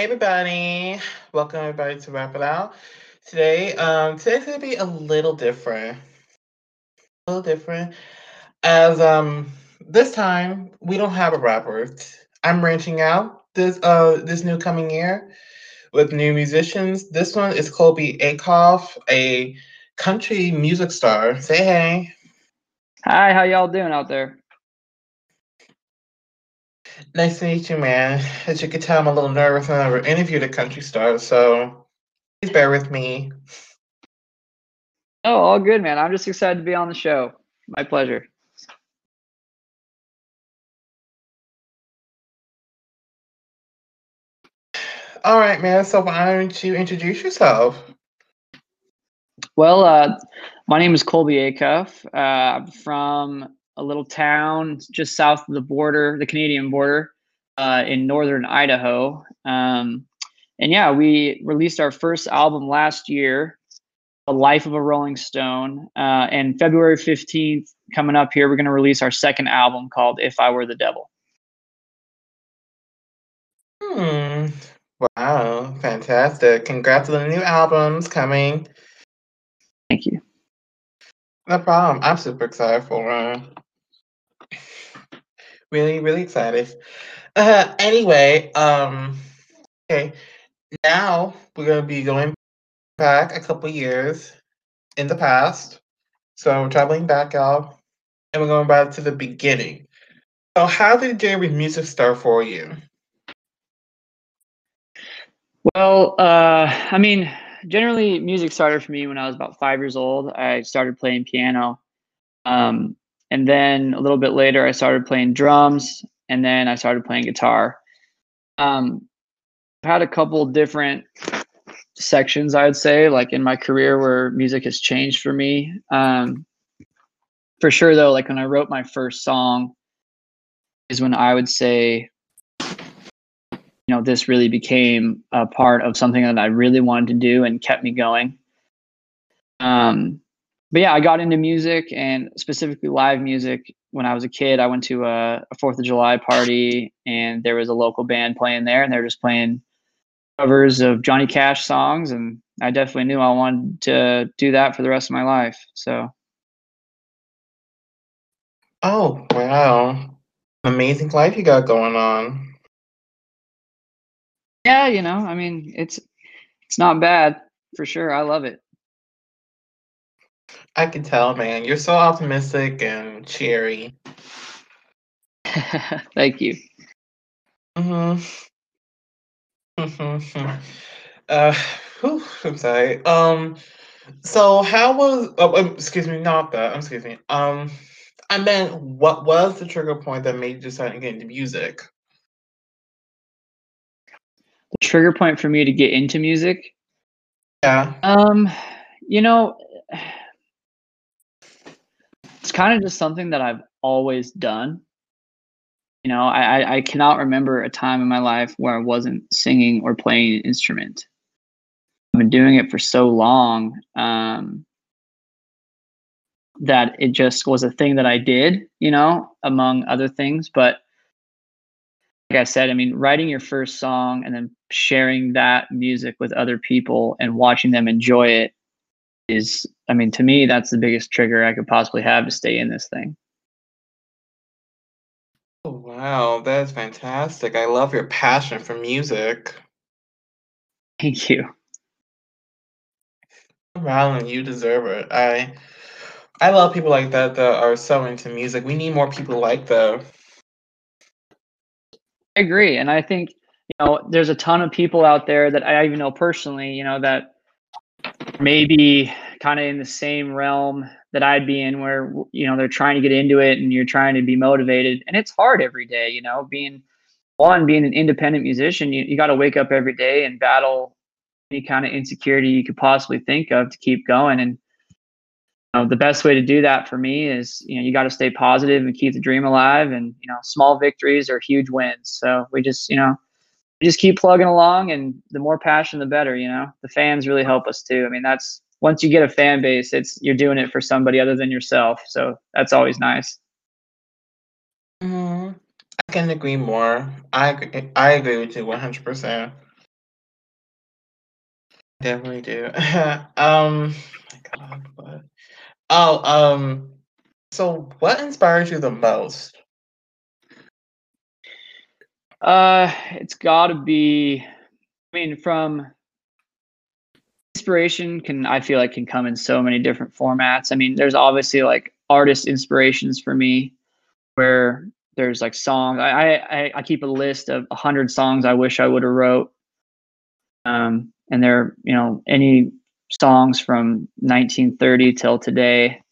Hey everybody, welcome everybody to Wrap It Out. Today, um, today's gonna be a little different. A little different. As um this time we don't have a rapper. I'm branching out this uh this new coming year with new musicians. This one is Colby Acuff, a country music star. Say hey. Hi, how y'all doing out there? Nice to meet you, man. As you can tell, I'm a little nervous. When I never interviewed a country star, so please bear with me. Oh, all good, man. I'm just excited to be on the show. My pleasure. All right, man. So why don't you introduce yourself? Well, uh, my name is Colby Acuff. Uh, I'm from a little town just south of the border, the Canadian border, uh, in northern Idaho. Um, and yeah, we released our first album last year, "A Life of a Rolling Stone." Uh, and February fifteenth, coming up here, we're going to release our second album called "If I Were the Devil." Hmm. Wow, fantastic. Congrats on the new albums coming. Thank you. No problem. I'm super excited for uh really, really excited. Uh anyway, um okay. Now we're gonna be going back a couple years in the past. So we're traveling back out and we're going back to the beginning. So how did with music start for you? Well, uh, I mean, generally, music started for me when I was about five years old. I started playing piano. Um, and then a little bit later, I started playing drums. And then I started playing guitar. Um, I've had a couple different sections, I would say, like in my career where music has changed for me. Um, for sure, though, like when I wrote my first song, is when I would say you know this really became a part of something that I really wanted to do and kept me going. Um, but yeah, I got into music and specifically live music when I was a kid. I went to a, a Fourth of July party and there was a local band playing there, and they were just playing covers of Johnny Cash songs, and I definitely knew I wanted to do that for the rest of my life. So. Oh wow, amazing life you got going on. Yeah, you know, I mean, it's it's not bad for sure. I love it. I can tell, man. You're so optimistic and cheery. Thank you. Mm-hmm. Mm-hmm. Uh, whew, I'm sorry. Um, so how was? Oh, um, excuse me, not that. Excuse me. Um, I meant, what was the trigger point that made you decide to get into music? the trigger point for me to get into music? Yeah. Um, you know, kind of just something that I've always done. You know, I, I cannot remember a time in my life where I wasn't singing or playing an instrument. I've been doing it for so long um, that it just was a thing that I did, you know, among other things. But like I said, I mean, writing your first song and then sharing that music with other people and watching them enjoy it is, I mean, to me, that's the biggest trigger I could possibly have to stay in this thing. Oh, wow, that's fantastic. I love your passion for music. Thank you. Wow, you deserve it. I I love people like that that are so into music. We need more people like that. I agree, and I think you know there's a ton of people out there that I even know personally, you know, that maybe kind of in the same realm that I'd be in, where you know they're trying to get into it, and you're trying to be motivated, and it's hard every day, you know, being one being an independent musician, you, you got to wake up every day and battle any kind of insecurity you could possibly think of to keep going. And know, the best way to do that for me is you know you got to stay positive and keep the dream alive. And you know small victories are huge wins. So we just you know just keep plugging along and the more passion the better you know the fans really help us too i mean that's once you get a fan base it's you're doing it for somebody other than yourself so that's always nice Mhm. I can agree more. I agree, I agree with you 100%. Definitely do. um. Oh, um, so what inspires you the most? Uh, it's got to be. I mean, from inspiration can I feel like can come in so many different formats. I mean, there's obviously like artist inspirations for me, where there's like songs. I I, I keep a list of hundred songs I wish I would have wrote. Um, and they're you know any songs from 1930 till today.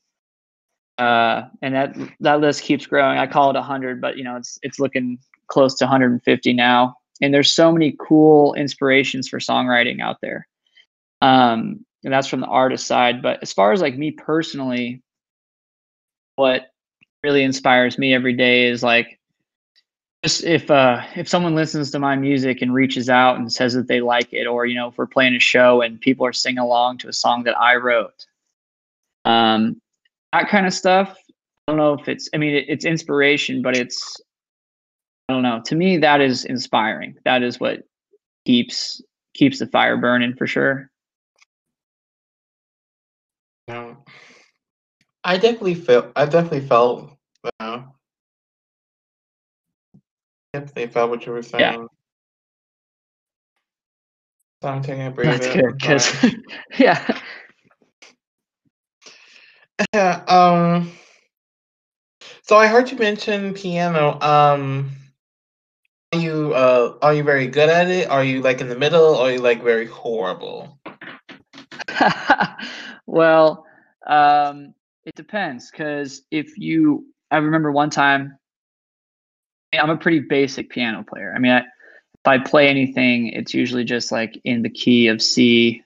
Uh, and that that list keeps growing. I call it 100, but you know it's it's looking close to 150 now. And there's so many cool inspirations for songwriting out there. Um, and that's from the artist side. But as far as like me personally, what really inspires me every day is like just if uh if someone listens to my music and reaches out and says that they like it or you know if we're playing a show and people are singing along to a song that i wrote um that kind of stuff i don't know if it's i mean it, it's inspiration but it's i don't know to me that is inspiring that is what keeps keeps the fire burning for sure No, I definitely feel. I definitely felt. Uh, definitely felt what you were saying. yeah. So I'm taking a that's good because yeah Yeah. Um. So I heard you mention piano. Um. Are you uh are you very good at it? Are you like in the middle? Or are you like very horrible? well, um, it depends because if you, I remember one time, I'm a pretty basic piano player. I mean, I, if I play anything, it's usually just like in the key of C.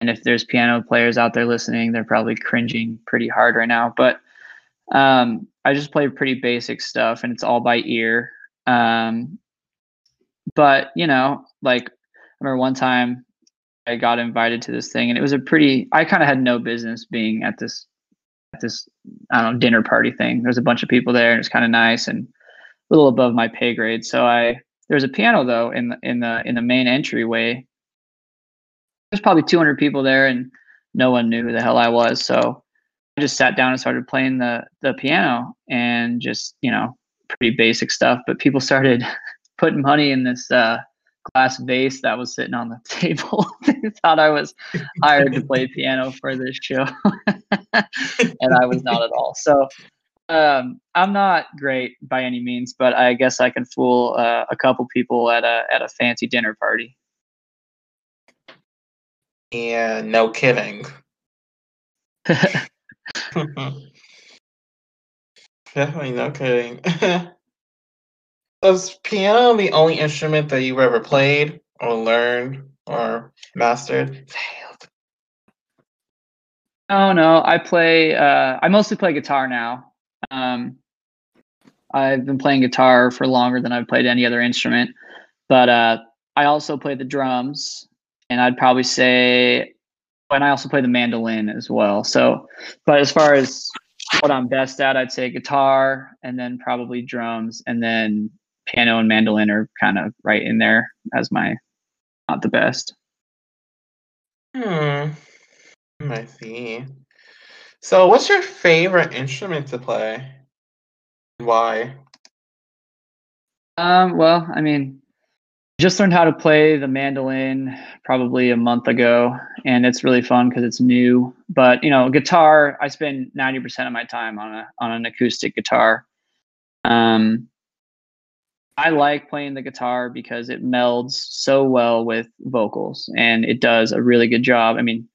And if there's piano players out there listening, they're probably cringing pretty hard right now. But um, I just play pretty basic stuff, and it's all by ear. Um, but you know, like I remember one time I got invited to this thing, and it was a pretty. I kind of had no business being at this at this I don't know dinner party thing. There's a bunch of people there, and it's kind of nice and a little above my pay grade. So I there was a piano though in the in the in the main entryway. There's probably 200 people there, and no one knew who the hell I was. So I just sat down and started playing the the piano, and just you know pretty basic stuff. But people started putting money in this uh, glass vase that was sitting on the table. they thought I was hired to play piano for this show, and I was not at all. So um, I'm not great by any means, but I guess I can fool uh, a couple people at a at a fancy dinner party. Yeah. No kidding. Definitely no kidding. Was piano the only instrument that you ever played or learned or mastered? Failed. oh no, I play. Uh, I mostly play guitar now. Um, I've been playing guitar for longer than I've played any other instrument, but uh, I also play the drums, and I'd probably say, and I also play the mandolin as well. So, but as far as what I'm best at, I'd say guitar, and then probably drums, and then piano and mandolin are kind of right in there as my not the best. Hmm. I see. So, what's your favorite instrument to play? Why? Um, well, I mean, just learned how to play the mandolin probably a month ago, and it's really fun because it's new. But you know, guitar, I spend ninety percent of my time on a on an acoustic guitar. Um, I like playing the guitar because it melds so well with vocals, and it does a really good job. I mean,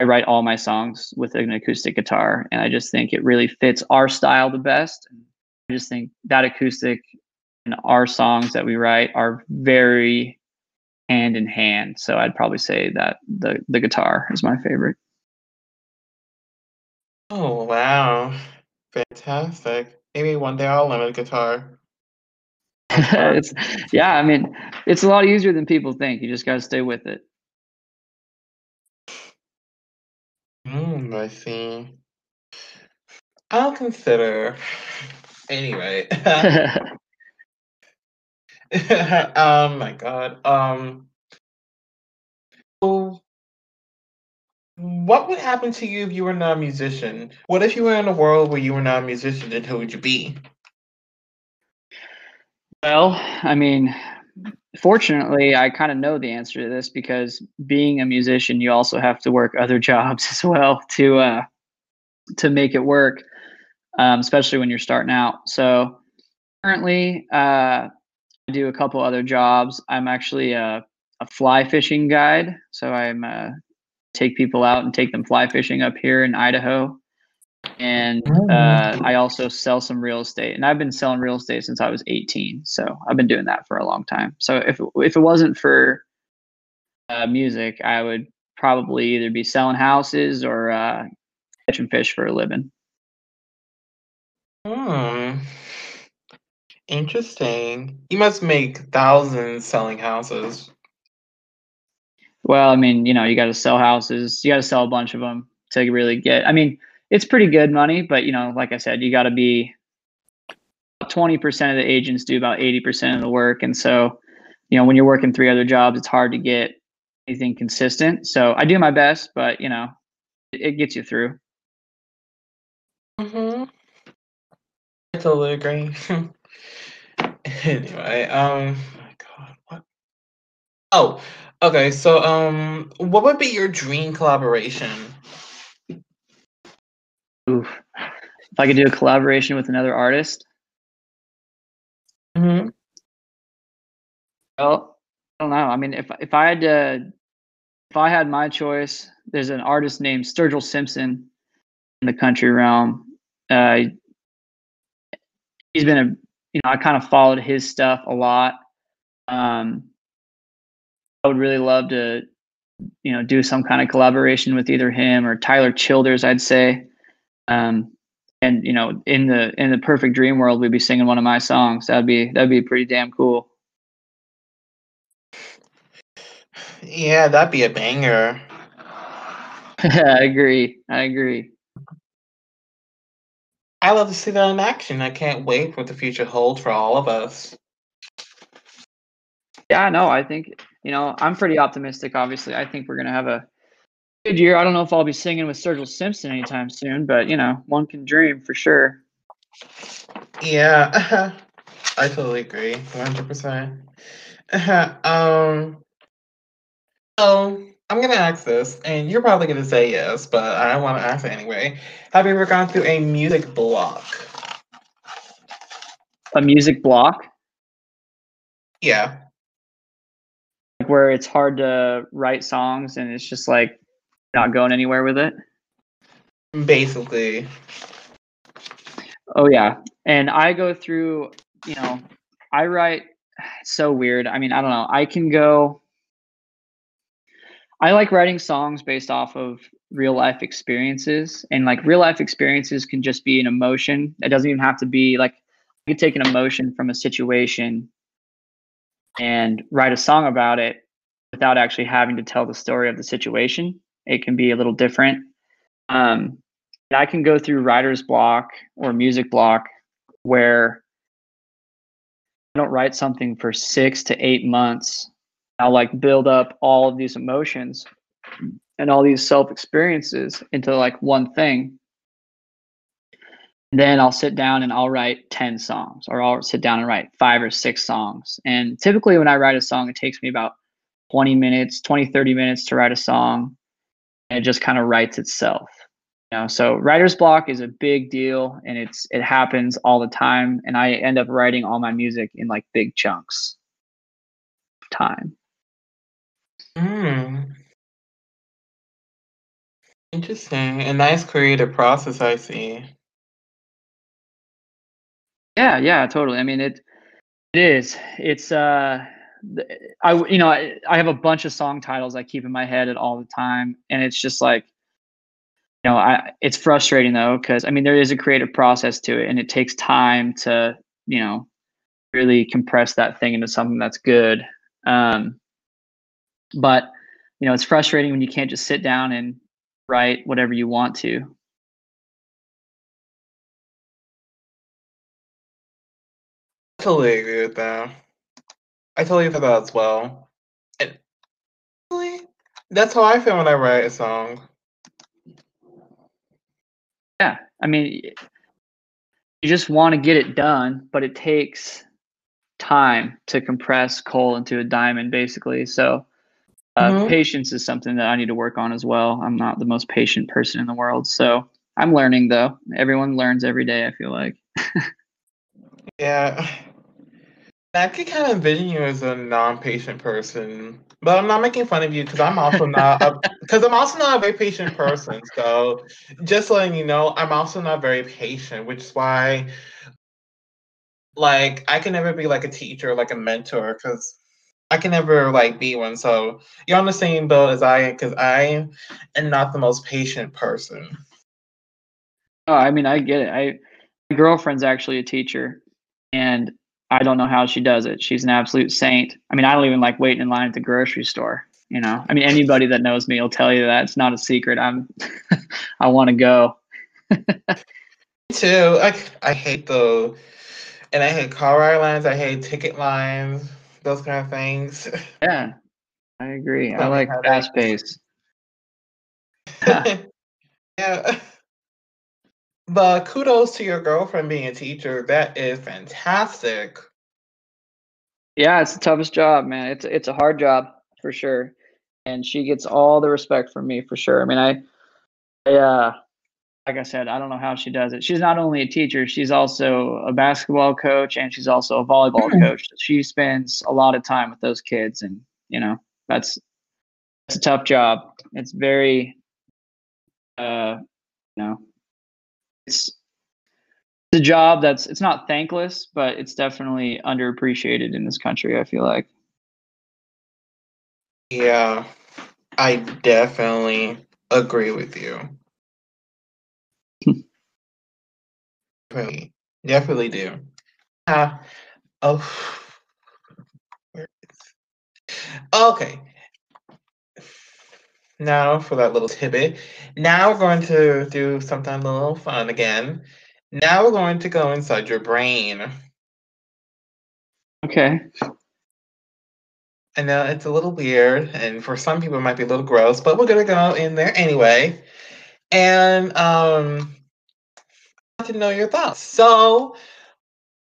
I write all my songs with an acoustic guitar, and I just think it really fits our style the best. I just think that acoustic and our songs that we write are very hand in hand. So I'd probably say that the the guitar is my favorite. Oh, wow. Fantastic. Maybe one day I'll learn a guitar. It's yeah, I mean, it's a lot easier than people think. You just got to stay with it. Hmm, I see. I'll consider. Anyway, oh my god. Um so what would happen to you if you were not a musician? What if you were in a world where you were not a musician, then who would you be? Well, I mean, fortunately, I kind of know the answer to this because being a musician, you also have to work other jobs as well to uh, to make it work, um, especially when you're starting out. So currently, uh, I do a couple other jobs. I'm actually a, a fly fishing guide, so I'm uh, take people out and take them fly fishing up here in Idaho. And uh, I also sell some real estate, and I've been selling real estate since I was 18. So I've been doing that for a long time. So if if it wasn't for uh, music, I would probably either be selling houses or uh, catching fish for a living. Hmm. Interesting. You must make thousands selling houses. Well, I mean, you know, you got to sell houses. You got to sell a bunch of them to really get. I mean, it's pretty good money, but you know, like I said, you got to be. Twenty percent of the agents do about eighty percent of the work, and so, you know, when you're working three other jobs, it's hard to get anything consistent. So I do my best, but you know, it, it gets you through. Mm-hmm. I totally agree. anyway, um, my God, what? Oh, okay. So, um, what would be your dream collaboration? Oof. If I could do a collaboration with another artist, hmm well, I don't know. I mean, if if I had to, if I had my choice, there's an artist named Sturgill Simpson in the country realm. Uh, he's been a, you know, I kind of followed his stuff a lot. Um, I would really love to, you know, do some kind of collaboration with either him or Tyler Childers. I'd say, um, and you know, in the in the perfect dream world, we'd be singing one of my songs. That'd be that'd be pretty damn cool. Yeah, that'd be a banger. I agree. I agree. I love to see that in action. I can't wait for what the future holds for all of us. Yeah, no, I think you know I'm pretty optimistic. Obviously, I think we're gonna have a good year. I don't know if I'll be singing with Sturgill Simpson anytime soon, but you know, one can dream for sure. Yeah, I totally agree, one hundred percent. Um, so I'm gonna ask this, and you're probably gonna say yes, but I want to ask it anyway. Have you ever gone through a music block? A music block, Yeah, like where it's hard to write songs and it's just like not going anywhere with it. basically. Oh yeah, and I go through. You know, I write. It's so weird. I mean, I don't know. I can go. I like writing songs based off of real life experiences, and like real life experiences can just be an emotion. It doesn't even have to be like I could take an emotion from a situation and write a song about it without actually having to tell the story of the situation. It can be a little different. Um, I can go through writer's block or music block where I don't write something for six to eight months. I'll like build up all of these emotions and all these self experiences into like one thing. Then I'll sit down and I'll write 10 songs, or I'll sit down and write five or six songs. And typically, when I write a song, it takes me about 20 minutes, 20, 30 minutes to write a song. It just kind of writes itself. You know, so writer's block is a big deal and it's it happens all the time. And I end up writing all my music in like big chunks of time. Hmm. Interesting. A nice creative process, I see. Yeah, yeah, totally. I mean, it it is. It's uh I you know, I, I have a bunch of song titles I keep in my head at all the time and it's just like you know, I it's frustrating though cuz I mean there is a creative process to it and it takes time to, you know, really compress that thing into something that's good. Um but you know, it's frustrating when you can't just sit down and write whatever you want to. Totally agree with that. I totally feel that as well. And that's how I feel when I write a song. Yeah, I mean, you just want to get it done, but it takes time to compress coal into a diamond, basically. So, uh, mm-hmm. patience is something that I need to work on as well. I'm not the most patient person in the world, so I'm learning though. Everyone learns every day. I feel like. yeah, I could kind of envision you as a non-patient person, but I'm not making fun of you because I'm also not because I'm also not a very patient person. So just letting you know, I'm also not very patient, which is why, like, I can never be like a teacher, like a mentor, because I can never like be one. So you're on the same boat as I am because I am not the most patient person. Oh, I mean, I get it. I my girlfriend's actually a teacher, and I don't know how she does it. She's an absolute saint. I mean, I don't even like waiting in line at the grocery store. You know, I mean, anybody that knows me will tell you that it's not a secret. I'm, I want to go. me too. I I hate the, and I hate car ride lines. I hate ticket lines. Those kind of things. Yeah, I agree. I like fast pace. yeah. But kudos to your girlfriend being a teacher. That is fantastic. Yeah, it's the toughest job, man. It's it's a hard job for sure, and she gets all the respect from me for sure. I mean, I, I uh, like I said, I don't know how she does it. She's not only a teacher, she's also a basketball coach and she's also a volleyball hmm. coach. She spends a lot of time with those kids, and you know that's that's a tough job. It's very, uh, you know, it's a job that's it's not thankless, but it's definitely underappreciated in this country. I feel like. Yeah, I definitely agree with you. definitely, definitely do. Uh, oh, okay. Now for that little tidbit. Now we're going to do something a little fun again. Now we're going to go inside your brain. Okay. I know it's a little weird, and for some people it might be a little gross, but we're gonna go in there anyway. And um I want to know your thoughts. So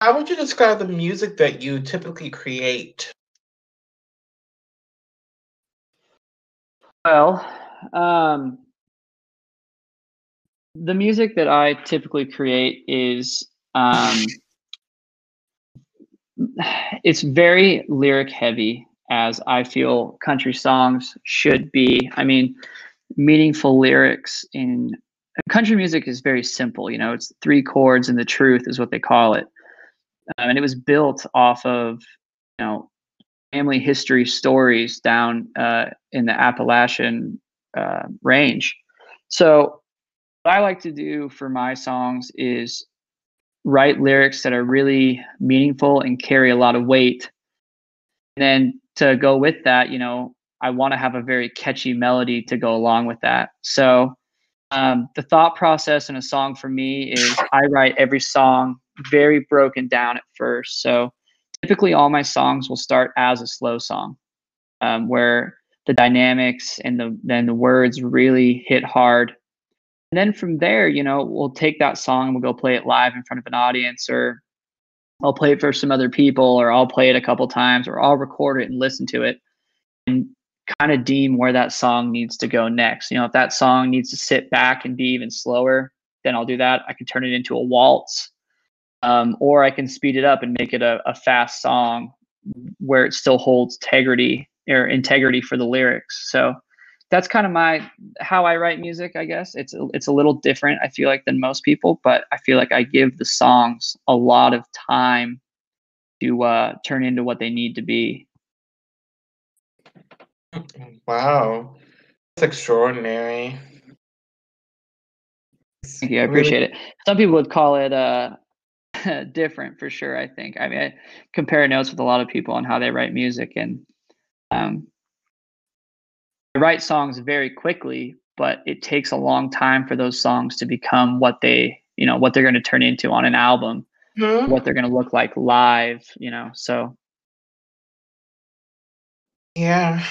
how would you describe the music that you typically create? Well, um, the music that I typically create is um, it's very lyric heavy, as I feel country songs should be. I mean, meaningful lyrics in country music is very simple. You know, it's three chords and the truth is what they call it, um, and it was built off of you know family history stories down uh, in the Appalachian uh, range. So, what I like to do for my songs is write lyrics that are really meaningful and carry a lot of weight. And then to go with that, you know, I want to have a very catchy melody to go along with that. So, um, the thought process in a song for me is I write every song very broken down at first. So, typically all my songs will start as a slow song um, where the dynamics and the then the words really hit hard. And then from there you know we'll take that song and we'll go play it live in front of an audience or i'll play it for some other people or i'll play it a couple times or i'll record it and listen to it and kind of deem where that song needs to go next. You know if that song needs to sit back and be even slower then i'll do that. I can turn it into a waltz um, or I can speed it up and make it a, a fast song where it still holds integrity or integrity for the lyrics. So that's kind of my how I write music. I guess it's it's a little different. I feel like than most people, but I feel like I give the songs a lot of time to uh, turn into what they need to be. Wow, that's extraordinary. Thank you. I appreciate really- it. Some people would call it uh, different for sure. I think. I mean, I compare notes with a lot of people on how they write music, and um, I write songs very quickly, but it takes a long time for those songs to become what they, you know, what they're going to turn into on an album, mm-hmm. what they're going to look like live. You know, so Yeah,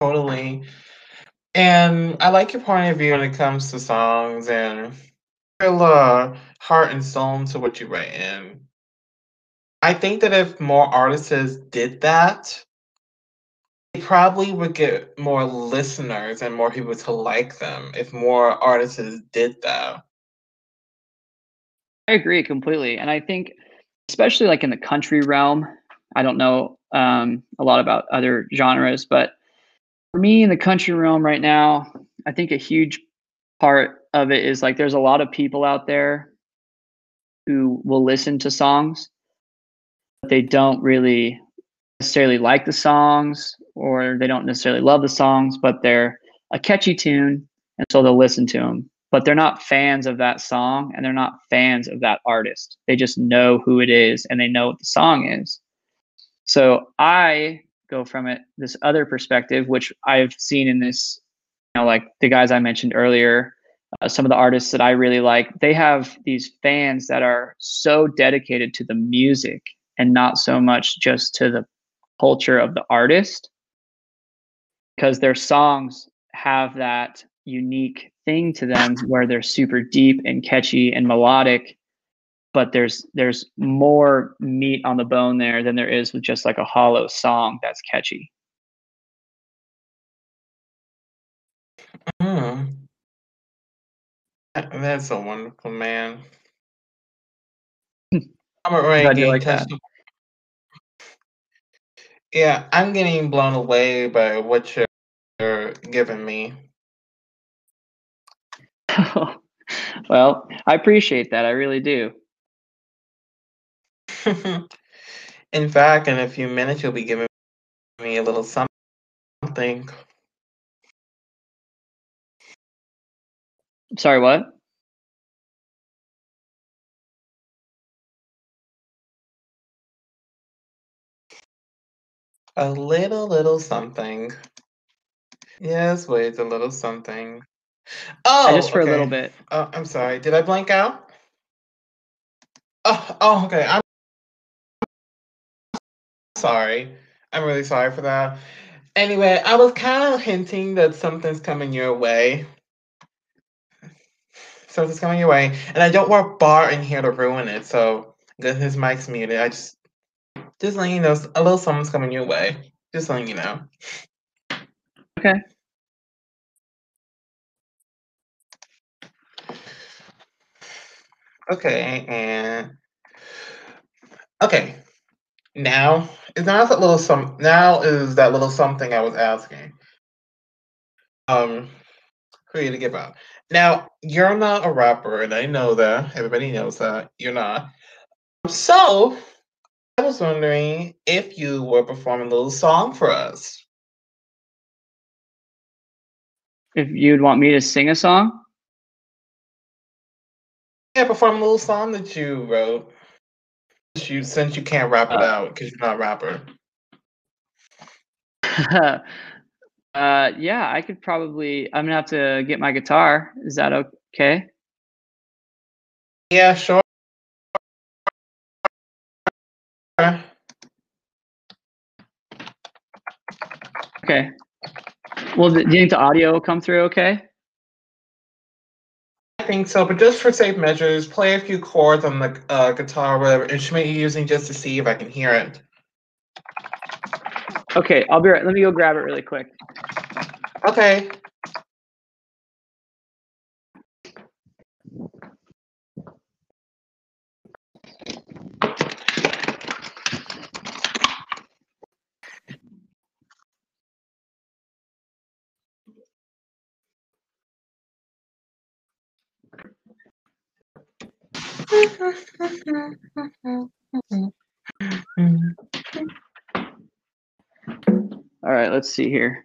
totally. And I like your point of view when it comes to songs and feel uh, heart and soul into what you write in. I think that if more artists did that, they probably would get more listeners and more people to like them if more artists did that. I agree completely. And I think, especially like in the country realm, I don't know um, a lot about other genres, but for me in the country realm right now, I think a huge part of it is like there's a lot of people out there who will listen to songs, but they don't really necessarily like the songs or they don't necessarily love the songs, but they're a catchy tune, and so they'll listen to them. But they're not fans of that song and they're not fans of that artist. They just know who it is and they know what the song is. So I go from it this other perspective, which I've seen in this, you know, like the guys I mentioned earlier, uh, some of the artists that I really like, they have these fans that are so dedicated to the music and not so much just to the culture of the artist because their songs have that unique thing to them where they're super deep and catchy and melodic but there's there's more meat on the bone there than there is with just like a hollow song that's catchy Mm. That's a wonderful man. I'm already glad you like that Yeah, I'm getting blown away by what you're giving me. well i appreciate that i really do In fact, in a few minutes, you'll be giving me a little something. Sorry what A little, little something. Yes, wait, a little something. Oh, just for a little okay. bit Uh, I'm sorry. Did I blank out? Oh, oh, okay. I'm sorry. I'm really sorry for that. Anyway, I was kind of hinting that something's coming your way. Something's coming your way, and I don't want Bar in here to ruin it. So, his mic's muted. I just, just letting you know, a little something's coming your way. Just letting you know. okay Okay, and okay. Now is now that little some. Now is that little something I was asking. Um, for you to give up. Now you're not a rapper, and I know that. Everybody knows that you're not. So I was wondering if you were performing a little song for us. if you'd want me to sing a song Yeah, perform a little song that you wrote. Since you since you can't rap it uh, out because you're not a rapper. uh yeah i could probably i'm gonna have to get my guitar is that okay Yeah, sure. okay well do you think the audio will come through okay I think so, but just for safe measures, play a few chords on the uh, guitar, or whatever instrument you're using, just to see if I can hear it. Okay i'll be right let me go grab it really quick Okay. all right let's see here.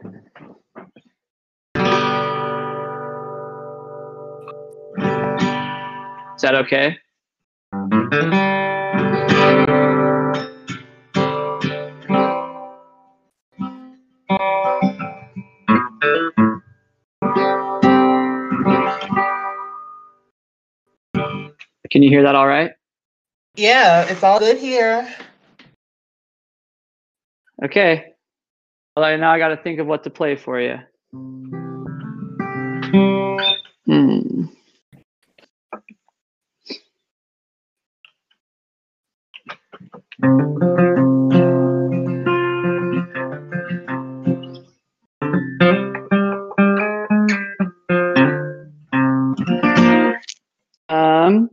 Is that okay? Can you hear that all right? Yeah, it's all good here. okay Well, now I got to think of what to play for you. Hmm. Um,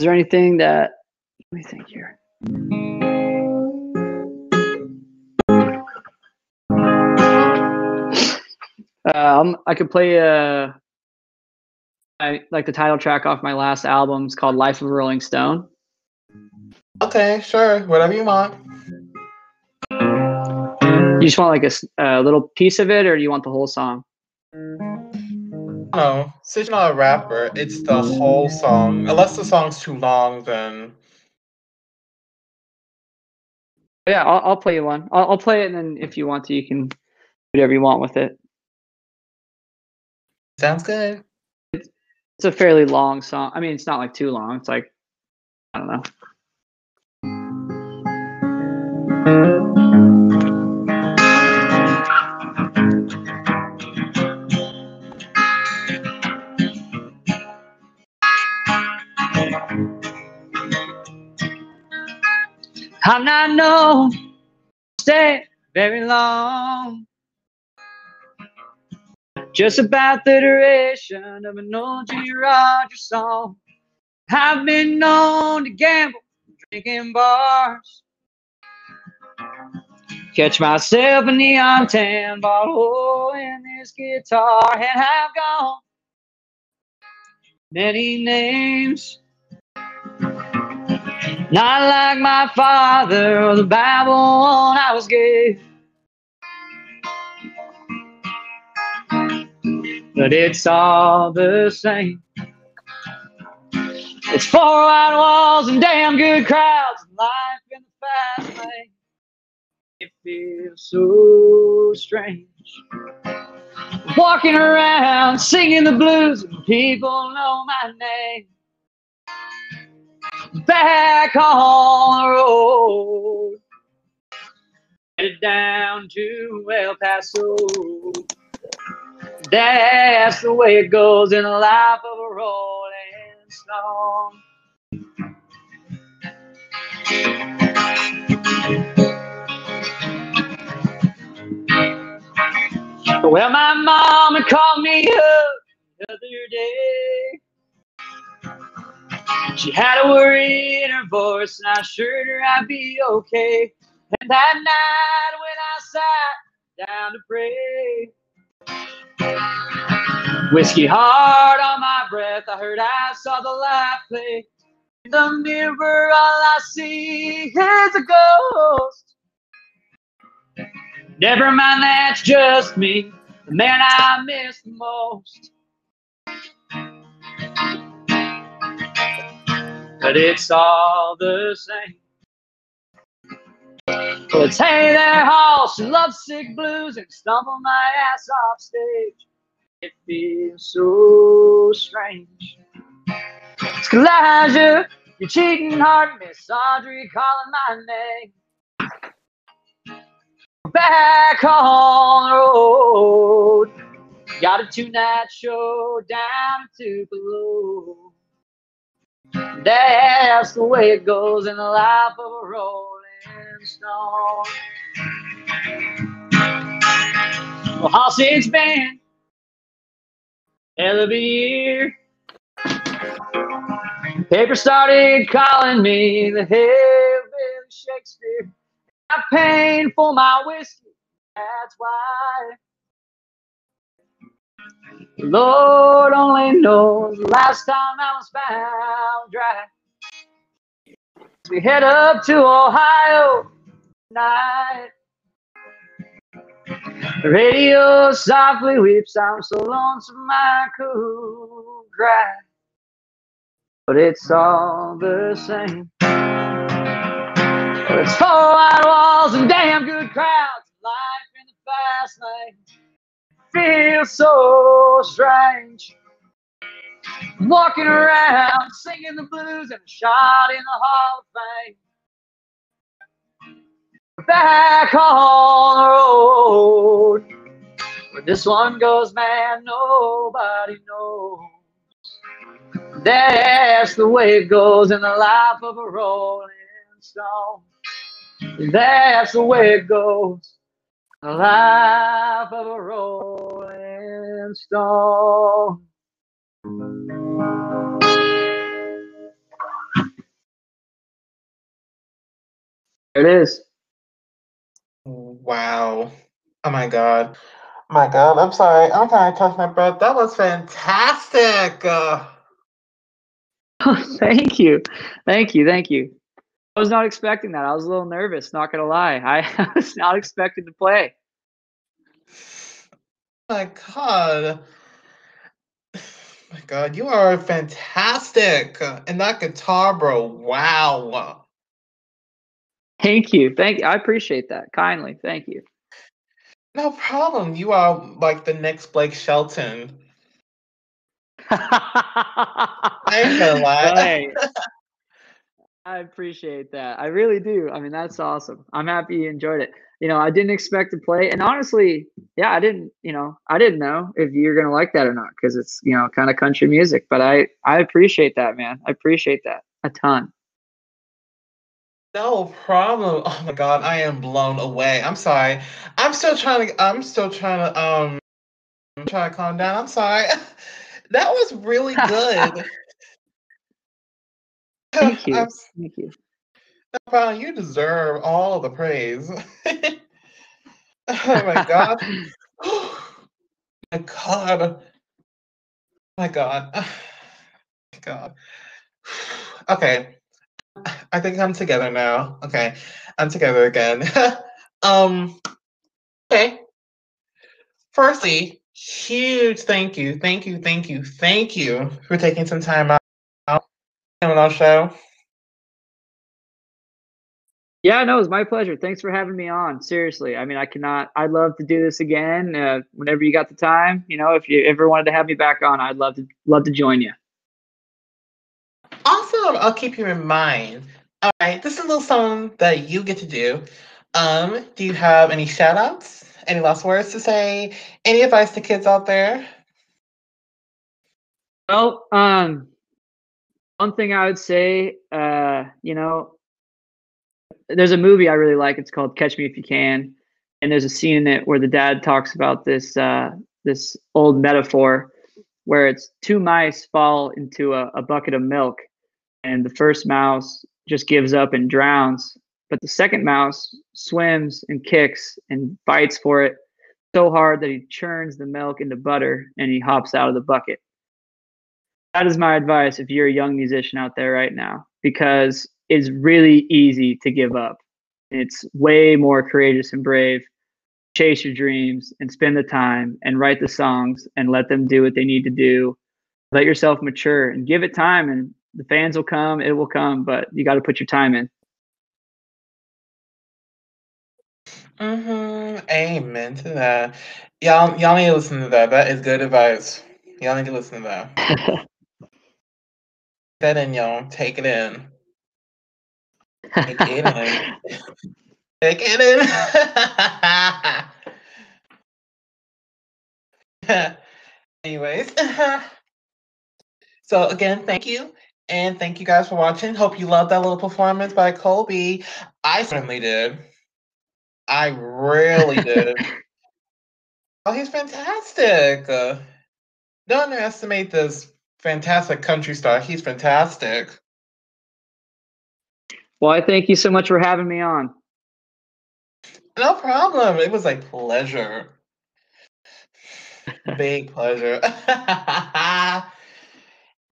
is there anything that? Let me think here. Um, I could play uh, I like the title track off my last album. It's called Life of a Rolling Stone. Okay, sure. Whatever you want. You just want like a little piece of it, or do you want the whole song? No, since you're not a rapper, it's the whole song. Unless the song's too long, then Yeah, I'll, I'll play you one. I'll, I'll play it, and then if you want to, you can do whatever you want with it. Sounds good. It's a fairly long song. I mean, it's not like too long. It's like I don't know. I'm not known stay very long. Just about the duration of an old G. Rogers song. I've been known to gamble, drink in bars. Catch myself a neon tan bottle in this guitar, and have gone many names. Not like my father or the Bible I was gave. But it's all the same. It's four white walls and damn good crowds and life in the fast lane. It feels so strange. Walking around singing the blues and people know my name. Back on the road. Headed down to El Paso. That's the way it goes in the life of a rolling stone. Well, my mama called me up the other day. She had a worry in her voice, and I assured her I'd be okay. And that night when I sat down to pray, whiskey hard on my breath, I heard I saw the light play. In the mirror, all I see is a ghost. Never mind, that's just me, the man I miss the most. But it's all the same. It's hey there, some lovesick blues, and stumble my ass off stage. It feels so strange. It's Elijah, you're cheating hard, Miss Audrey calling my name. Back on the road, got a two-night show down to Tupelo. That's the way it goes in the life of a stone. Well, it's been hell of a year. Paper started calling me the hillbilly Shakespeare. I'm paying for my whiskey, that's why. Lord only knows the last time I was found dry. We head up to Ohio tonight. The radio softly weeps, I'm so lonesome I could cry. But it's all the same. But it's four white walls and damn good crowds, life in the fast lane feels so strange. Walking around singing the blues and shot in the Hall of Fame. back on the road. Where this one goes, man, nobody knows. That's the way it goes in the life of a rolling stone. That's the way it goes. The life of a rolling stone. It is. Wow. Oh my god. Oh my god. I'm sorry. I'm trying to touch my breath. That was fantastic. Uh, thank you. Thank you. Thank you. I was not expecting that. I was a little nervous, not gonna lie. I was not expecting to play. my god. my god, you are fantastic. And that guitar, bro. Wow. Thank you. Thank you. I appreciate that kindly. Thank you. No problem. You are like the next Blake Shelton. I ain't gonna lie. Hey, I appreciate that. I really do. I mean, that's awesome. I'm happy you enjoyed it. You know, I didn't expect to play, and honestly, yeah, I didn't. You know, I didn't know if you're gonna like that or not because it's you know kind of country music. But I I appreciate that, man. I appreciate that a ton. No problem. Oh my god, I am blown away. I'm sorry. I'm still trying to. I'm still trying to. Um, try to calm down. I'm sorry. That was really good. Thank you. I'm Thank you. no problem. You deserve all the praise. oh my god. my god. Oh my god. Oh my god. Okay. I think I'm together now. Okay. I'm together again. um okay. Firstly, huge thank you, thank you, thank you, thank you for taking some time out on our show. Yeah, no, it's my pleasure. Thanks for having me on. Seriously, I mean, I cannot. I'd love to do this again uh, whenever you got the time. You know, if you ever wanted to have me back on, I'd love to love to join you. Awesome. I'll keep you in mind. All right, this is a little song that you get to do. Um, do you have any shout outs? Any last words to say? Any advice to kids out there? Well, um, one thing I would say, uh, you know, there's a movie I really like. It's called Catch Me If You Can, and there's a scene in it where the dad talks about this uh, this old metaphor where it's two mice fall into a, a bucket of milk, and the first mouse just gives up and drowns, but the second mouse swims and kicks and fights for it so hard that he churns the milk into butter and he hops out of the bucket. That is my advice if you're a young musician out there right now, because it's really easy to give up. It's way more courageous and brave. Chase your dreams and spend the time and write the songs and let them do what they need to do. Let yourself mature and give it time, and the fans will come. It will come, but you got to put your time in. Mm-hmm. Amen to that. Y'all, y'all need to listen to that. That is good advice. Y'all need to listen to that. that in, y'all. Take it in. Take it in. Take it in. Anyways. so again, thank you. And thank you guys for watching. Hope you loved that little performance by Colby. I certainly did. I really did. oh, he's fantastic. Uh, don't underestimate this fantastic country star. He's fantastic. Well, I thank you so much for having me on. No problem. It was a pleasure. Big pleasure.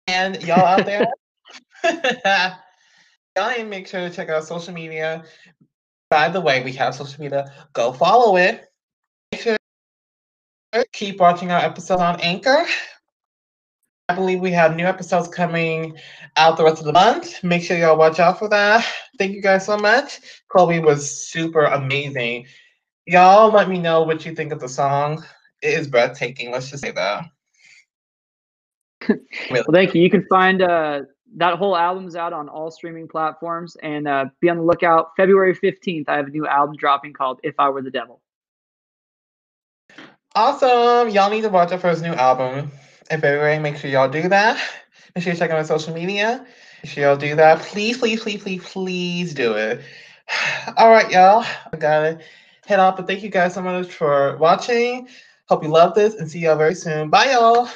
and y'all out there, y'all make sure to check out social media. By the way, we have social media. Go follow it. Make sure keep watching our episodes on Anchor. I believe we have new episodes coming out the rest of the month. Make sure y'all watch out for that. Thank you guys so much. Colby was super amazing. Y'all let me know what you think of the song. It is breathtaking. Let's just say that. Well, thank you. You can find uh, that whole album's out on all streaming platforms, and uh, be on the lookout. February fifteenth, I have a new album dropping called "If I Were the Devil." Awesome! Y'all need to watch our first new album in February. Make sure y'all do that. Make sure you check out my social media. Make sure y'all do that. Please, please, please, please, please do it. All right, y'all. I gotta head off, but thank you guys so much for watching. Hope you love this and see y'all very soon. Bye, y'all.